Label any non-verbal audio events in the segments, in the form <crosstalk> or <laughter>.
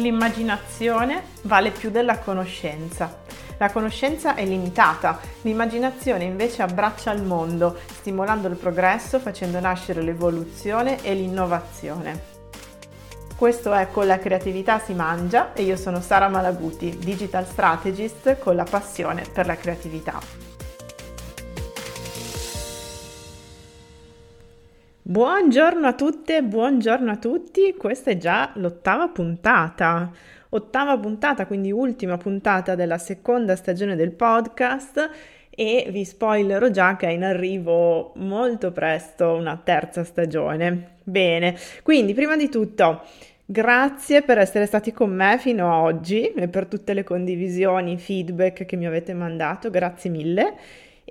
L'immaginazione vale più della conoscenza. La conoscenza è limitata, l'immaginazione invece abbraccia il mondo, stimolando il progresso, facendo nascere l'evoluzione e l'innovazione. Questo è Con la creatività si mangia e io sono Sara Malaguti, digital strategist con la passione per la creatività. Buongiorno a tutte, buongiorno a tutti, questa è già l'ottava puntata, ottava puntata, quindi ultima puntata della seconda stagione del podcast e vi spoilerò già che è in arrivo molto presto una terza stagione. Bene, quindi prima di tutto Grazie per essere stati con me fino a oggi e per tutte le condivisioni, feedback che mi avete mandato, grazie mille.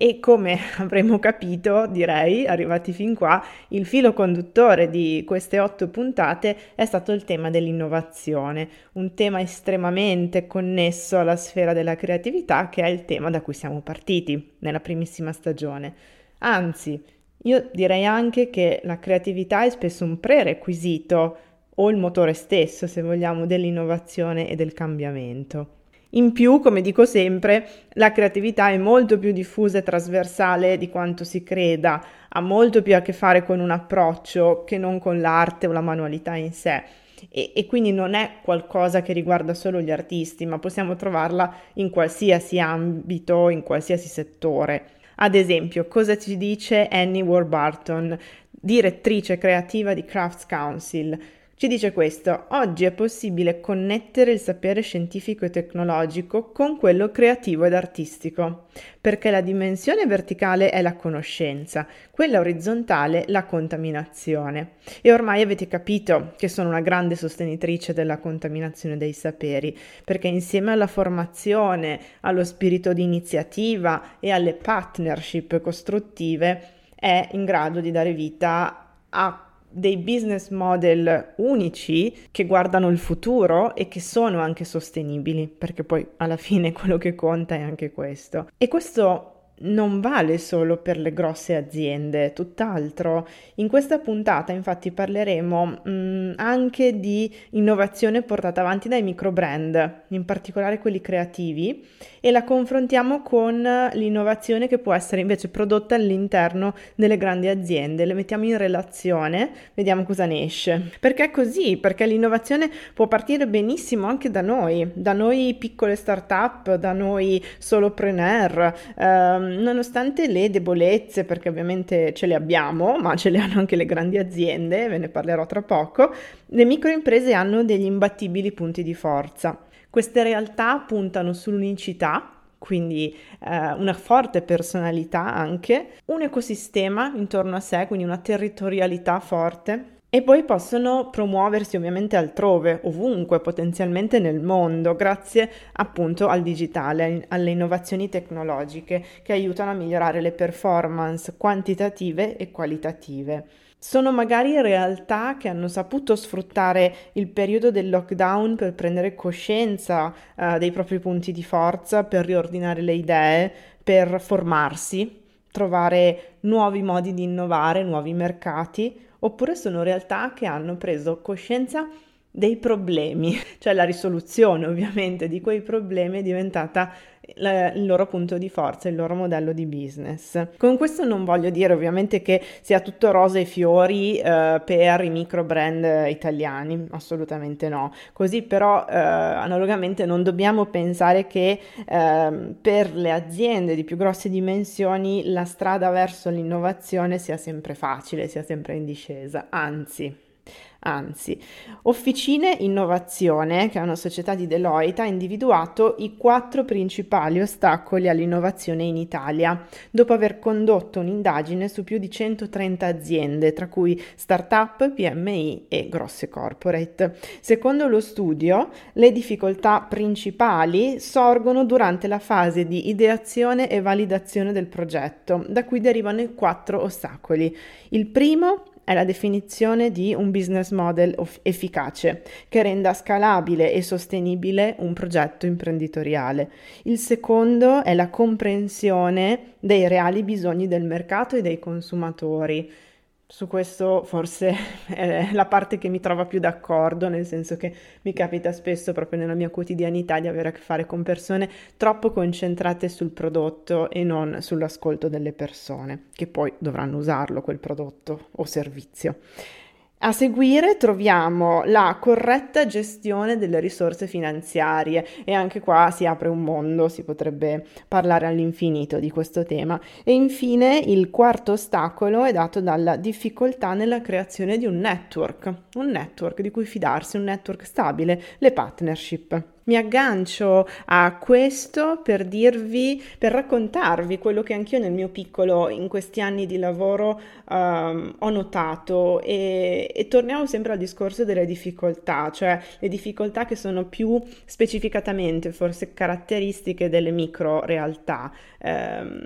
E come <laughs> avremo capito, direi, arrivati fin qua, il filo conduttore di queste otto puntate è stato il tema dell'innovazione, un tema estremamente connesso alla sfera della creatività che è il tema da cui siamo partiti nella primissima stagione. Anzi, io direi anche che la creatività è spesso un prerequisito o il motore stesso, se vogliamo, dell'innovazione e del cambiamento. In più, come dico sempre, la creatività è molto più diffusa e trasversale di quanto si creda, ha molto più a che fare con un approccio che non con l'arte o la manualità in sé. E, e, quindi non è qualcosa che riguarda solo gli artisti, ma possiamo trovarla in qualsiasi ambito, in qualsiasi settore. Ad esempio, cosa ci dice Annie Warburton, direttrice creativa di Crafts Council? Ci dice questo, oggi è possibile connettere il sapere scientifico e tecnologico con quello creativo ed artistico, perché la dimensione verticale è la conoscenza, quella orizzontale la contaminazione. E ormai avete capito che sono una grande sostenitrice della contaminazione dei saperi, perché insieme alla formazione, allo spirito di iniziativa e alle partnership costruttive è in grado di dare vita a dei business model unici che guardano il futuro e che sono anche sostenibili, perché poi alla fine <laughs> quello che conta è anche questo. E questo non vale solo per le grosse aziende, tutt'altro. In questa puntata infatti parleremo mh, mm, anche di innovazione portata avanti dai micro brand, in particolare quelli creativi, e la confrontiamo con l'innovazione che può essere invece prodotta all'interno delle grandi aziende. Le mettiamo in relazione, vediamo cosa ne esce. Perché è così? Perché l'innovazione può partire benissimo anche da noi, da noi piccole start-up, da noi solopreneur. Ehm, nonostante le debolezze, perché ovviamente ce le abbiamo, ma ce le hanno anche le grandi aziende, ve ne parlerò tra poco, le microimprese hanno degli imbattibili punti di forza. Queste realtà puntano sull'unicità, quindi eh, una forte personalità anche, un ecosistema intorno a sé, quindi una territorialità forte, e poi possono promuoversi ovviamente altrove, ovunque, potenzialmente nel mondo, grazie appunto al digitale, alle innovazioni tecnologiche che aiutano a migliorare le performance quantitative e qualitative. Sono magari realtà che hanno saputo sfruttare il periodo del lockdown per prendere coscienza uh, dei propri punti di forza, per riordinare le idee, per formarsi, trovare nuovi modi di innovare, nuovi mercati oppure sono realtà che hanno preso coscienza dei problemi, <laughs> cioè la risoluzione ovviamente di quei problemi è diventata il loro punto di forza, il loro modello di business. Con questo non voglio dire ovviamente che sia tutto rose e fiori eh, per i micro brand italiani, assolutamente no. Così però eh, analogamente non dobbiamo pensare che eh, per le aziende di più grosse dimensioni la strada verso l'innovazione sia sempre facile, sia sempre in discesa, anzi. Anzi, Officine Innovazione, che è una società di Deloitte, ha individuato i quattro principali ostacoli all'innovazione in Italia, dopo aver condotto un'indagine su più di 130 aziende, tra cui start-up, PMI e grosse corporate. Secondo lo studio, le difficoltà principali sorgono durante la fase di ideazione e validazione del progetto, da cui derivano i quattro ostacoli. Il primo è la definizione di un business model efficace che renda scalabile e sostenibile un progetto imprenditoriale. Il secondo è la comprensione dei reali bisogni del mercato e dei consumatori. Su questo forse <laughs> è la parte che mi trova più d'accordo, nel senso che mi capita spesso proprio nella mia quotidianità di avere a che fare con persone troppo concentrate sul prodotto e non sull'ascolto delle persone, che poi dovranno usarlo quel prodotto o servizio. A seguire troviamo la corretta gestione delle risorse finanziarie e anche qua si apre un mondo, si potrebbe parlare all'infinito di questo tema. E infine il quarto ostacolo è dato dalla difficoltà nella creazione di un network, un network di cui fidarsi, un network stabile, le partnership. Mi aggancio a questo per dirvi, per raccontarvi quello che anch'io nel mio piccolo in questi anni di lavoro um, ho notato e, e torniamo sempre al discorso delle difficoltà, cioè le difficoltà che sono più specificatamente forse caratteristiche delle micro realtà. Um,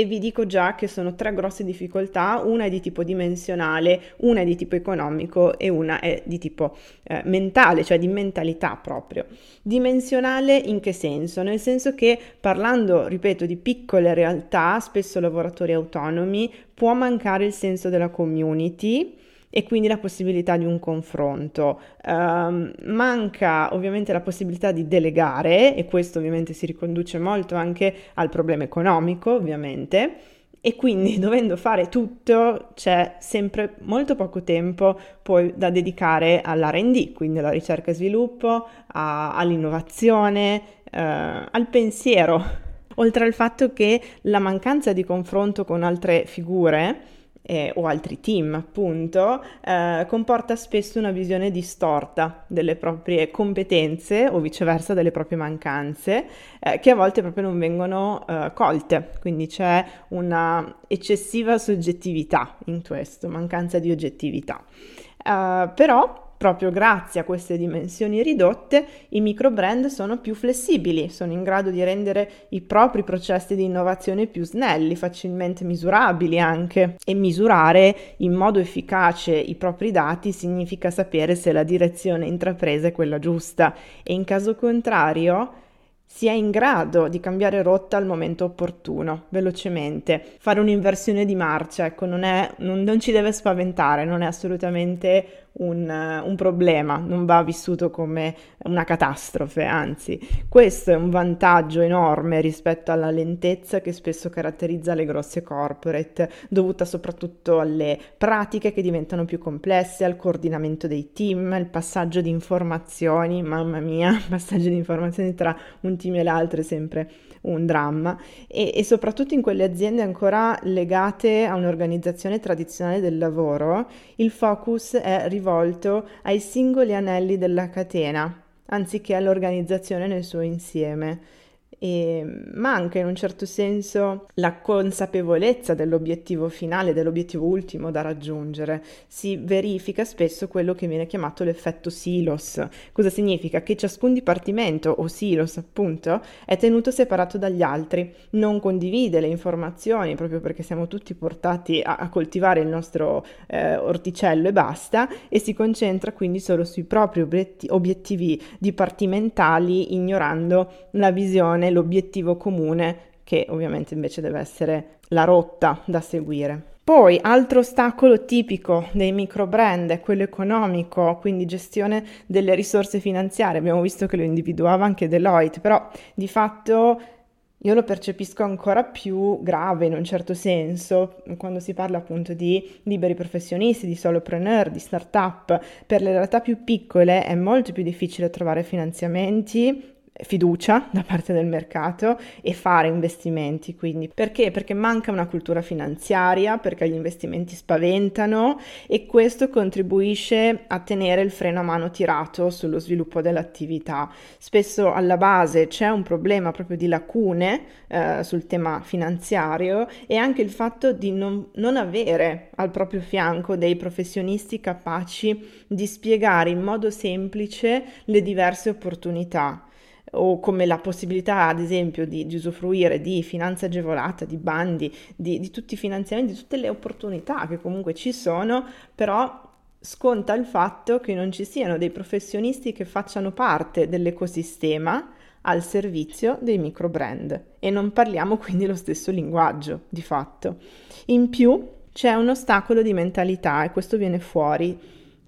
e vi dico già che sono tre grosse difficoltà, una è di tipo dimensionale, una è di tipo economico e una è di tipo eh, mentale, cioè di mentalità proprio. Dimensionale in che senso? Nel senso che parlando, ripeto, di piccole realtà, spesso lavoratori autonomi, può mancare il senso della community e quindi la possibilità di un confronto. Um, manca ovviamente la possibilità di delegare e questo ovviamente si riconduce molto anche al problema economico, ovviamente. E quindi <laughs> dovendo fare tutto c'è sempre molto poco tempo poi da dedicare all'RD, quindi alla ricerca e sviluppo, a, all'innovazione, eh, al pensiero. <laughs> Oltre al fatto che la mancanza di confronto con altre figure eh, o altri team, appunto, eh, comporta spesso una visione distorta delle proprie competenze o viceversa delle proprie mancanze, eh, che a volte proprio non vengono eh, colte. Quindi c'è una eccessiva soggettività in questo, mancanza di oggettività. Uh, però proprio grazie a queste dimensioni ridotte i micro brand sono più flessibili, sono in grado di rendere i propri processi di innovazione più snelli, facilmente misurabili anche. E misurare in modo efficace i propri dati significa sapere se la direzione intrapresa è quella giusta. E in caso contrario si è in grado di cambiare rotta al momento opportuno, velocemente, fare un'inversione di marcia, ecco, non, è, non, non ci deve spaventare, non è assolutamente un, un, problema, non va vissuto come una catastrofe, anzi. Questo è un vantaggio enorme rispetto alla lentezza che spesso caratterizza le grosse corporate, dovuta soprattutto alle pratiche che diventano più complesse, al coordinamento dei team, il passaggio di informazioni, mamma mia, <laughs> passaggio di informazioni tra un team e l'altro è sempre un dramma. E, e soprattutto in quelle aziende ancora legate a un'organizzazione tradizionale del lavoro, il focus è rivolto ai singoli anelli della catena anziché all'organizzazione nel suo insieme e manca in un certo senso la consapevolezza dell'obiettivo finale, dell'obiettivo ultimo da raggiungere. Si verifica spesso quello che viene chiamato l'effetto silos. Cosa significa? Che ciascun dipartimento o silos, appunto, è tenuto separato dagli altri, non condivide le informazioni proprio perché siamo tutti portati a, a coltivare il nostro eh, orticello e basta e si concentra quindi solo sui propri obiet- obiettivi dipartimentali ignorando la visione l'obiettivo comune che ovviamente invece deve essere la rotta da seguire. Poi, altro ostacolo tipico dei micro brand è quello economico, quindi gestione delle risorse finanziarie. Abbiamo visto che lo individuava anche Deloitte, però di fatto io lo percepisco ancora più grave in un certo senso quando si parla appunto di liberi professionisti, di solopreneur, di start-up. Per le realtà più piccole è molto più difficile trovare finanziamenti fiducia da parte del mercato e fare investimenti. Quindi perché? Perché manca una cultura finanziaria, perché gli investimenti spaventano e questo contribuisce a tenere il freno a mano tirato sullo sviluppo dell'attività. Spesso alla base c'è un problema proprio di lacune eh, sul tema finanziario e anche il fatto di non, non avere al proprio fianco dei professionisti capaci di spiegare in modo semplice le diverse opportunità o come la possibilità, ad esempio, di, di usufruire di finanza agevolata, di bandi, di, di tutti i finanziamenti, di tutte le opportunità che comunque ci sono, però sconta il fatto che non ci siano dei professionisti che facciano parte dell'ecosistema al servizio dei micro brand e non parliamo quindi lo stesso linguaggio di fatto. In più, c'è un ostacolo di mentalità e questo viene fuori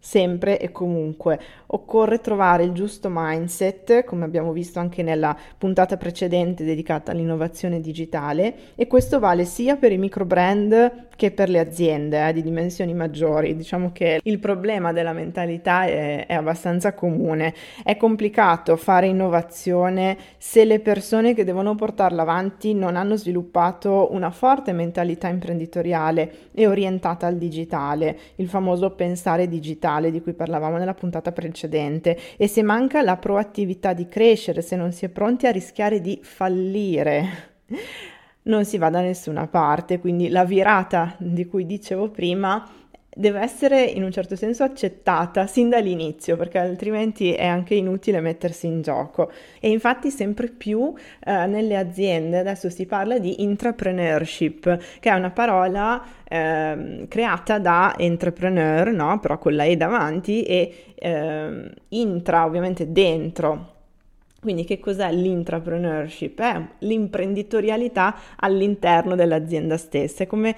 sempre e comunque. Occorre trovare il giusto mindset, come abbiamo visto anche nella puntata precedente dedicata all'innovazione digitale, e questo vale sia per i micro brand che per le aziende eh, di dimensioni maggiori. Diciamo che il problema della mentalità è, è abbastanza comune. È complicato fare innovazione se le persone che devono portarla avanti non hanno sviluppato una forte mentalità imprenditoriale e orientata al digitale, il famoso pensare digitale di cui parlavamo nella puntata precedente e se manca la proattività di crescere, se non si è pronti a rischiare di fallire, non si va da nessuna parte. Quindi la virata di cui dicevo prima deve essere in un certo senso accettata sin dall'inizio perché altrimenti è anche inutile mettersi in gioco e infatti sempre più eh, nelle aziende adesso si parla di intrapreneurship che è una parola eh, creata da entrepreneur no? però con la E davanti e eh, intra ovviamente dentro quindi che cos'è l'intrapreneurship? È l'imprenditorialità all'interno dell'azienda stessa. È come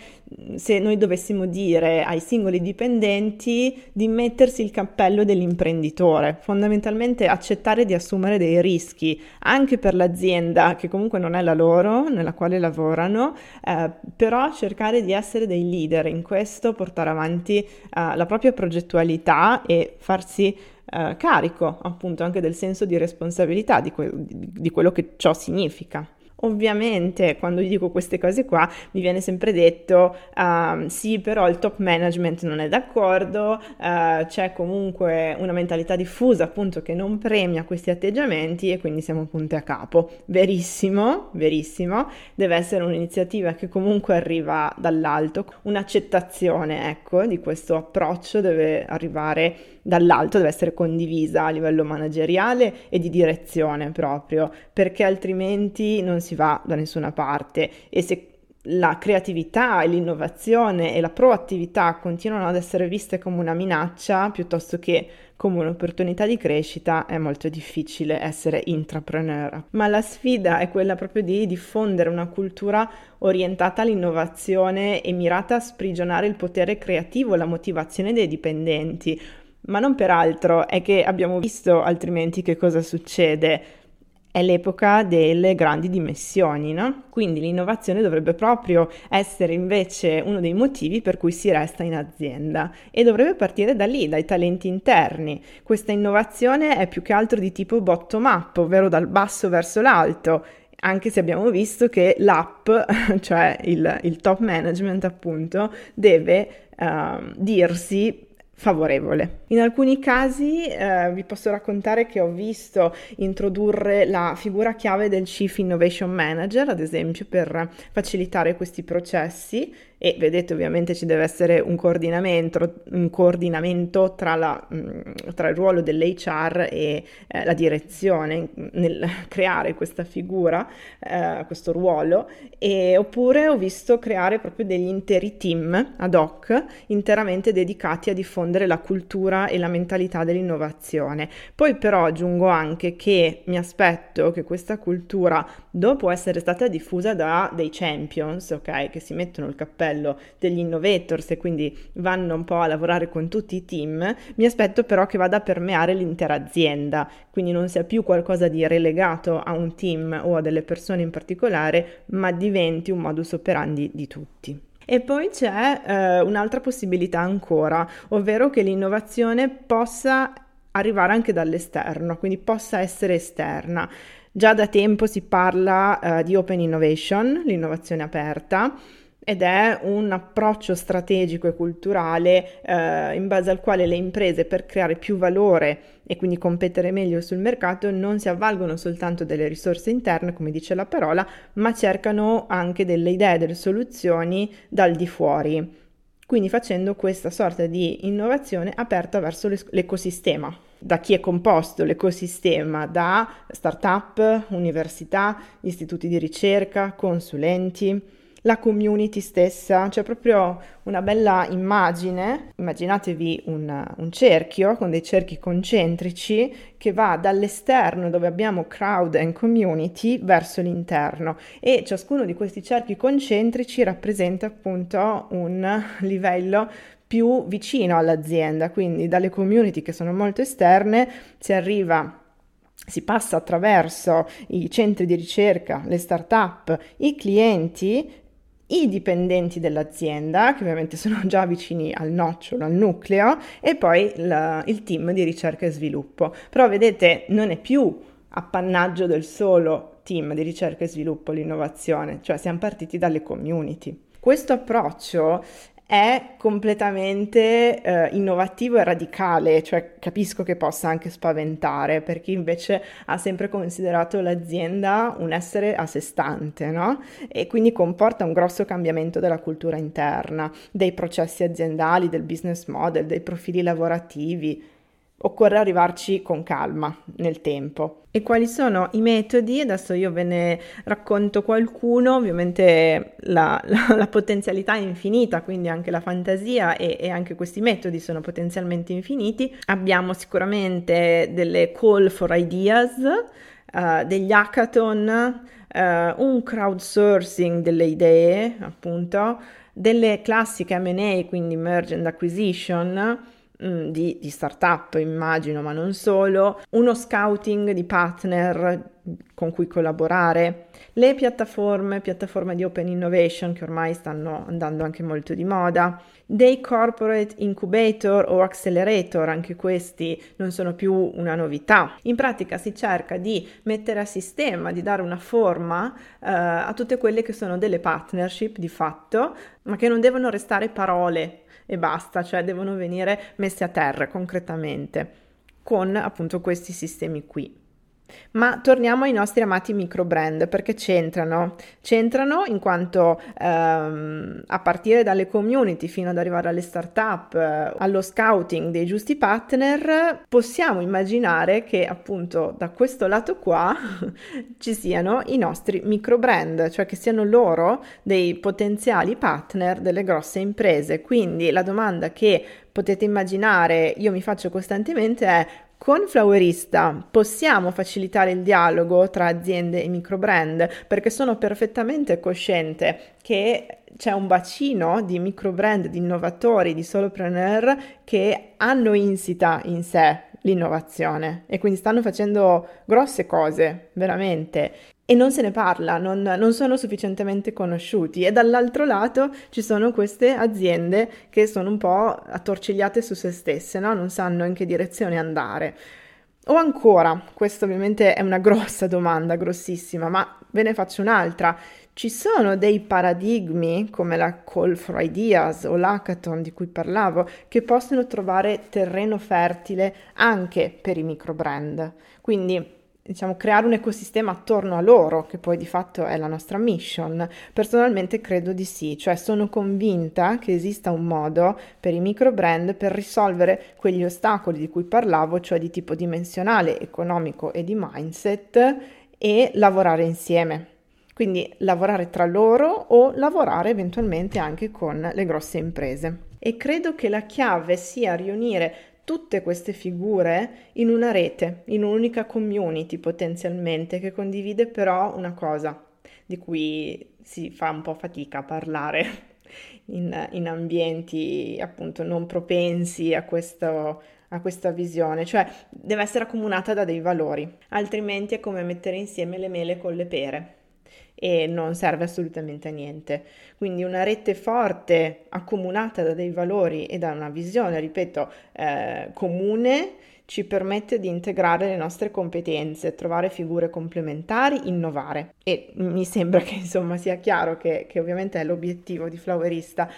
se noi dovessimo dire ai singoli dipendenti di mettersi il cappello dell'imprenditore, fondamentalmente accettare di assumere dei rischi anche per l'azienda che comunque non è la loro, nella quale lavorano, eh, però cercare di essere dei leader in questo, portare avanti eh, la propria progettualità e farsi eh, carico appunto anche del senso di responsabilità di, que- di quello che ciò significa. Ovviamente quando dico queste cose qua mi viene sempre detto uh, sì però il top management non è d'accordo, uh, c'è comunque una mentalità diffusa appunto che non premia questi atteggiamenti e quindi siamo punti a capo. Verissimo, verissimo, deve essere un'iniziativa che comunque arriva dall'alto, un'accettazione ecco di questo approccio deve arrivare dall'alto, deve essere condivisa a livello manageriale e di direzione proprio, perché altrimenti non si va da nessuna parte e se la creatività e l'innovazione e la proattività continuano ad essere viste come una minaccia piuttosto che come un'opportunità di crescita, è molto difficile essere intrapreneur. Ma la sfida è quella proprio di diffondere una cultura orientata all'innovazione e mirata a sprigionare il potere creativo e la motivazione dei dipendenti, ma non per altro, è che abbiamo visto altrimenti che cosa succede. È l'epoca delle grandi dimensioni, no? Quindi l'innovazione dovrebbe proprio essere invece uno dei motivi per cui si resta in azienda e dovrebbe partire da lì, dai talenti interni. Questa innovazione è più che altro di tipo bottom up, ovvero dal basso verso l'alto anche se abbiamo visto che l'app, <laughs> cioè il, il top management appunto, deve uh, dirsi favorevole. In alcuni casi eh, vi posso raccontare che ho visto introdurre la figura chiave del Chief Innovation Manager, ad esempio, per facilitare questi processi e vedete ovviamente ci deve essere un coordinamento, un coordinamento tra, la, mm, tra il ruolo dell'HR e eh, la direzione nel <laughs> creare questa figura, eh, questo ruolo, e, oppure ho visto creare proprio degli interi team ad hoc interamente dedicati a diffondere la cultura e la mentalità dell'innovazione. Poi però aggiungo anche che mi aspetto che questa cultura, dopo essere stata diffusa da dei champions, ok, che si mettono il cappello, livello degli innovators e quindi vanno un po' a lavorare con tutti i team, mi aspetto però che vada a permeare l'intera azienda, quindi non sia più qualcosa di relegato a un team o a delle persone in particolare, ma diventi un modus operandi di tutti. E poi c'è eh, un'altra possibilità ancora, ovvero che l'innovazione possa arrivare anche dall'esterno, quindi possa essere esterna. Già da tempo si parla uh, di open innovation, l'innovazione aperta, ed è un approccio strategico e culturale eh, in base al quale le imprese per creare più valore e quindi competere meglio sul mercato non si avvalgono soltanto delle risorse interne, come dice la parola, ma cercano anche delle idee, delle soluzioni dal di fuori. Quindi facendo questa sorta di innovazione aperta verso l'ecosistema. Da chi è composto l'ecosistema? Da start-up, università, istituti di ricerca, consulenti, la community stessa, c'è proprio una bella immagine, immaginatevi un, un, cerchio con dei cerchi concentrici che va dall'esterno dove abbiamo crowd and community verso l'interno. E ciascuno di questi cerchi concentrici rappresenta appunto un livello più vicino all'azienda, quindi dalle community che sono molto esterne si arriva si passa attraverso i centri di ricerca, le start-up, i clienti, i dipendenti dell'azienda, che ovviamente sono già vicini al nocciolo, al nucleo, e poi la, il team di ricerca e sviluppo. Però vedete, non è più appannaggio del solo team di ricerca e sviluppo l'innovazione, cioè siamo partiti dalle community. Questo approccio è completamente eh, innovativo e radicale, cioè capisco che possa anche spaventare per chi invece ha sempre considerato l'azienda un essere a sé stante, no? E quindi comporta un grosso cambiamento della cultura interna, dei processi aziendali, del business model, dei profili lavorativi, occorre arrivarci con calma nel tempo. E quali sono i metodi? Adesso io ve ne racconto qualcuno, ovviamente la, la, la potenzialità è infinita, quindi anche la fantasia e, e, anche questi metodi sono potenzialmente infiniti. Abbiamo sicuramente delle call for ideas, uh, degli hackathon, uh, un crowdsourcing delle idee, appunto, delle classiche M&A, quindi merge and acquisition, di, di startup, immagino, ma non solo, uno scouting di partner con cui collaborare, le piattaforme, piattaforme di open innovation che ormai stanno andando anche molto di moda, dei corporate incubator o accelerator, anche questi non sono più una novità. In pratica si cerca di mettere a sistema, di dare una forma eh, a tutte quelle che sono delle partnership di fatto, ma che non devono restare parole e basta, cioè devono venire messe a terra concretamente con appunto questi sistemi qui. Ma torniamo ai nostri amati micro brand perché c'entrano, c'entrano in quanto ehm, a partire dalle community fino ad arrivare alle start-up, eh, allo scouting dei giusti partner, possiamo immaginare che appunto da questo lato qua <laughs> ci siano i nostri micro brand, cioè che siano loro dei potenziali partner delle grosse imprese. Quindi la domanda che potete immaginare, io mi faccio costantemente è con Flowerista possiamo facilitare il dialogo tra aziende e micro brand perché sono perfettamente cosciente che c'è un bacino di micro brand, di innovatori, di solopreneur che hanno insita in sé l'innovazione e quindi stanno facendo grosse cose, veramente e non se ne parla, non, non, sono sufficientemente conosciuti e dall'altro lato ci sono queste aziende che sono un po' attorcigliate su se stesse, no? non sanno in che direzione andare. O ancora, questa ovviamente è una <laughs> grossa domanda, grossissima, ma ve ne faccio un'altra. Ci sono dei paradigmi come la Call for Ideas o l'hackathon di cui parlavo che possono trovare terreno fertile anche per i micro brand. Quindi diciamo, creare un ecosistema attorno a loro, che poi di fatto è la nostra mission. Personalmente credo di sì, cioè sono convinta che esista un modo per i micro brand per risolvere quegli ostacoli di cui parlavo, cioè di tipo dimensionale, economico e di mindset, e lavorare insieme. Quindi lavorare tra loro o lavorare eventualmente anche con le grosse imprese. E credo che la chiave sia riunire tutte queste figure in una rete, in un'unica community potenzialmente che condivide però una cosa di cui si fa un po' fatica a parlare <laughs> in, in ambienti appunto non propensi a questo, a questa visione, cioè deve essere accomunata da dei valori, altrimenti è come mettere insieme le mele con le pere e non serve assolutamente a niente. Quindi una rete forte, accomunata da dei valori e da una visione, ripeto, eh, comune, ci permette di integrare le nostre competenze, trovare figure complementari, innovare. E mi sembra che insomma sia chiaro che, che ovviamente è l'obiettivo di Flowerista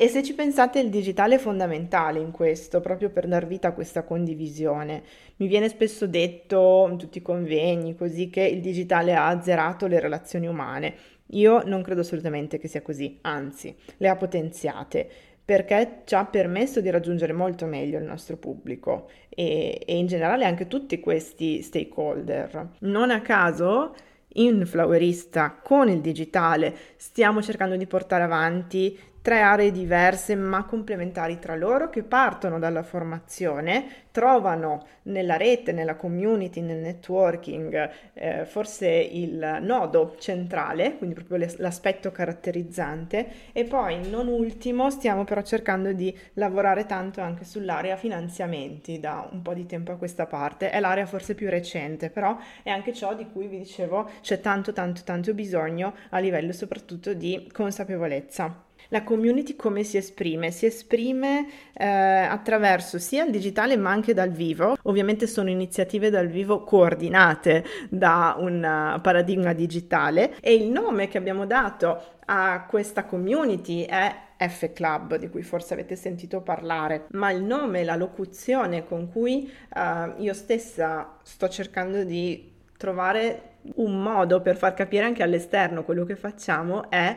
e se ci pensate il digitale è fondamentale in questo, proprio per dar vita a questa condivisione. Mi viene spesso detto in tutti i convegni così che il digitale ha azzerato le relazioni umane. Io non credo assolutamente che sia così, anzi, le ha potenziate perché ci ha permesso di raggiungere molto meglio il nostro pubblico e, e in generale anche tutti questi stakeholder. Non a caso in Flowerista con il digitale stiamo cercando di portare avanti tre aree diverse ma complementari tra loro che partono dalla formazione, trovano nella rete, nella community, nel networking eh, forse il nodo centrale, quindi proprio l'aspetto caratterizzante e poi non ultimo stiamo però cercando di lavorare tanto anche sull'area finanziamenti da un po' di tempo a questa parte, è l'area forse più recente però è anche ciò di cui vi dicevo c'è tanto tanto tanto bisogno a livello soprattutto di consapevolezza. La community come si esprime? Si esprime eh, attraverso sia il digitale ma anche dal vivo. Ovviamente sono iniziative dal vivo coordinate da un uh, paradigma digitale e il nome che abbiamo dato a questa community è F Club, di cui forse avete sentito parlare, ma il nome, la locuzione con cui uh, io stessa sto cercando di trovare un modo per far capire anche all'esterno quello che facciamo è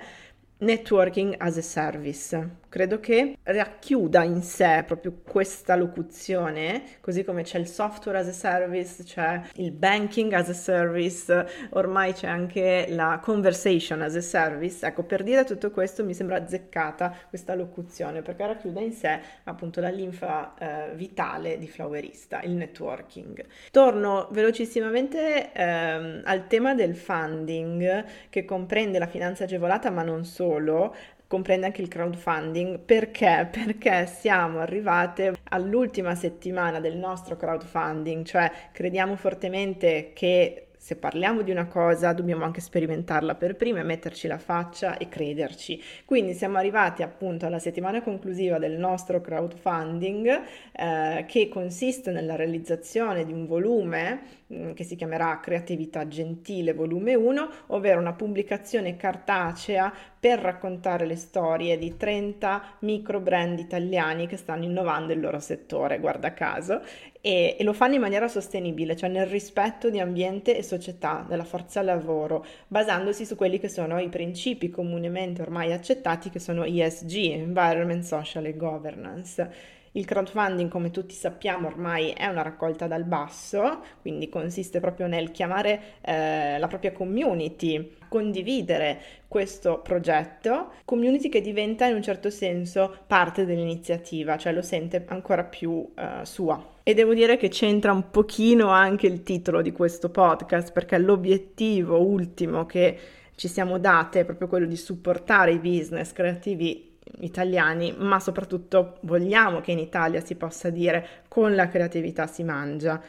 Networking as a Service. Credo che racchiuda in sé proprio questa locuzione, così come c'è il software as a service, c'è il banking as a service, ormai c'è anche la conversation as a service. Ecco, per dire tutto questo mi sembra azzeccata questa locuzione perché racchiude in sé appunto la linfa eh, vitale di Flowerista, il networking. Torno velocissimamente ehm, al tema del funding che comprende la finanza agevolata ma non solo, comprende anche il crowdfunding. Perché? Perché siamo arrivate all'ultima settimana del nostro crowdfunding, cioè crediamo fortemente che se parliamo di una cosa dobbiamo anche sperimentarla per prima e metterci la faccia e crederci. Quindi siamo arrivati appunto alla settimana conclusiva del nostro crowdfunding eh, che consiste nella realizzazione di un volume mm, che si chiamerà Creatività Gentile volume 1, ovvero una pubblicazione cartacea per raccontare le storie di 30 micro brand italiani che stanno innovando il loro settore, guarda caso, e, e, lo fanno in maniera sostenibile, cioè nel rispetto di ambiente e società, della forza lavoro, basandosi su quelli che sono i principi comunemente ormai accettati che sono ESG, Environment, Social e Governance. Il crowdfunding, come tutti sappiamo, ormai è una raccolta dal basso, quindi consiste proprio nel chiamare eh, la propria community, condividere questo progetto, community che diventa in un certo senso parte dell'iniziativa, cioè lo sente ancora più eh, sua. E devo dire che c'entra un pochino anche il titolo di questo podcast, perché l'obiettivo ultimo che ci siamo date è proprio quello di supportare i business creativi italiani, ma soprattutto vogliamo che in Italia si possa dire con la creatività si mangia.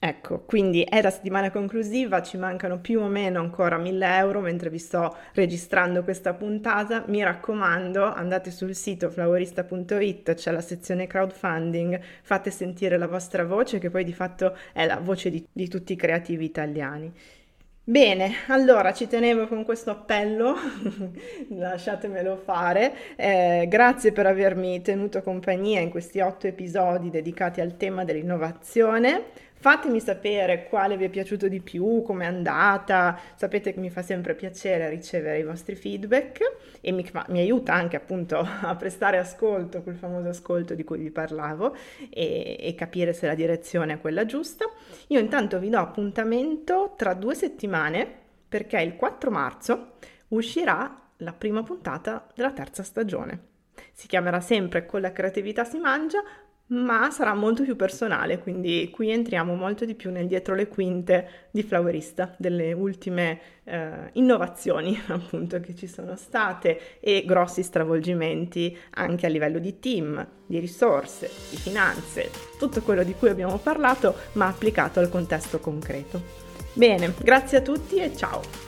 Ecco, quindi è la settimana conclusiva, ci mancano più o meno ancora 1000 euro mentre vi sto registrando questa puntata. Mi raccomando, andate sul sito flowerista.it, c'è la sezione crowdfunding, fate sentire la vostra voce che poi di fatto è la voce di, di tutti i creativi italiani. Bene, allora ci tenevo con questo appello, <laughs> lasciatemelo fare. Eh, grazie per avermi tenuto compagnia in questi otto episodi dedicati al tema dell'innovazione. Fatemi sapere quale vi è piaciuto di più, com'è andata, sapete che mi fa sempre piacere ricevere i vostri feedback e mi, mi aiuta anche appunto <laughs> a prestare ascolto, quel famoso ascolto di cui vi parlavo e, e capire se la direzione è quella giusta. Io intanto vi do appuntamento tra due settimane perché il 4 marzo uscirà la prima puntata della terza stagione. Si chiamerà sempre Con la creatività si mangia, ma sarà molto più personale, quindi qui entriamo molto di più nel dietro le quinte di Flowerista, delle ultime eh, innovazioni <laughs> appunto che ci sono state e grossi stravolgimenti anche a livello di team, di risorse, di finanze, tutto quello di cui abbiamo parlato, ma applicato al contesto concreto. Bene, grazie a tutti e ciao!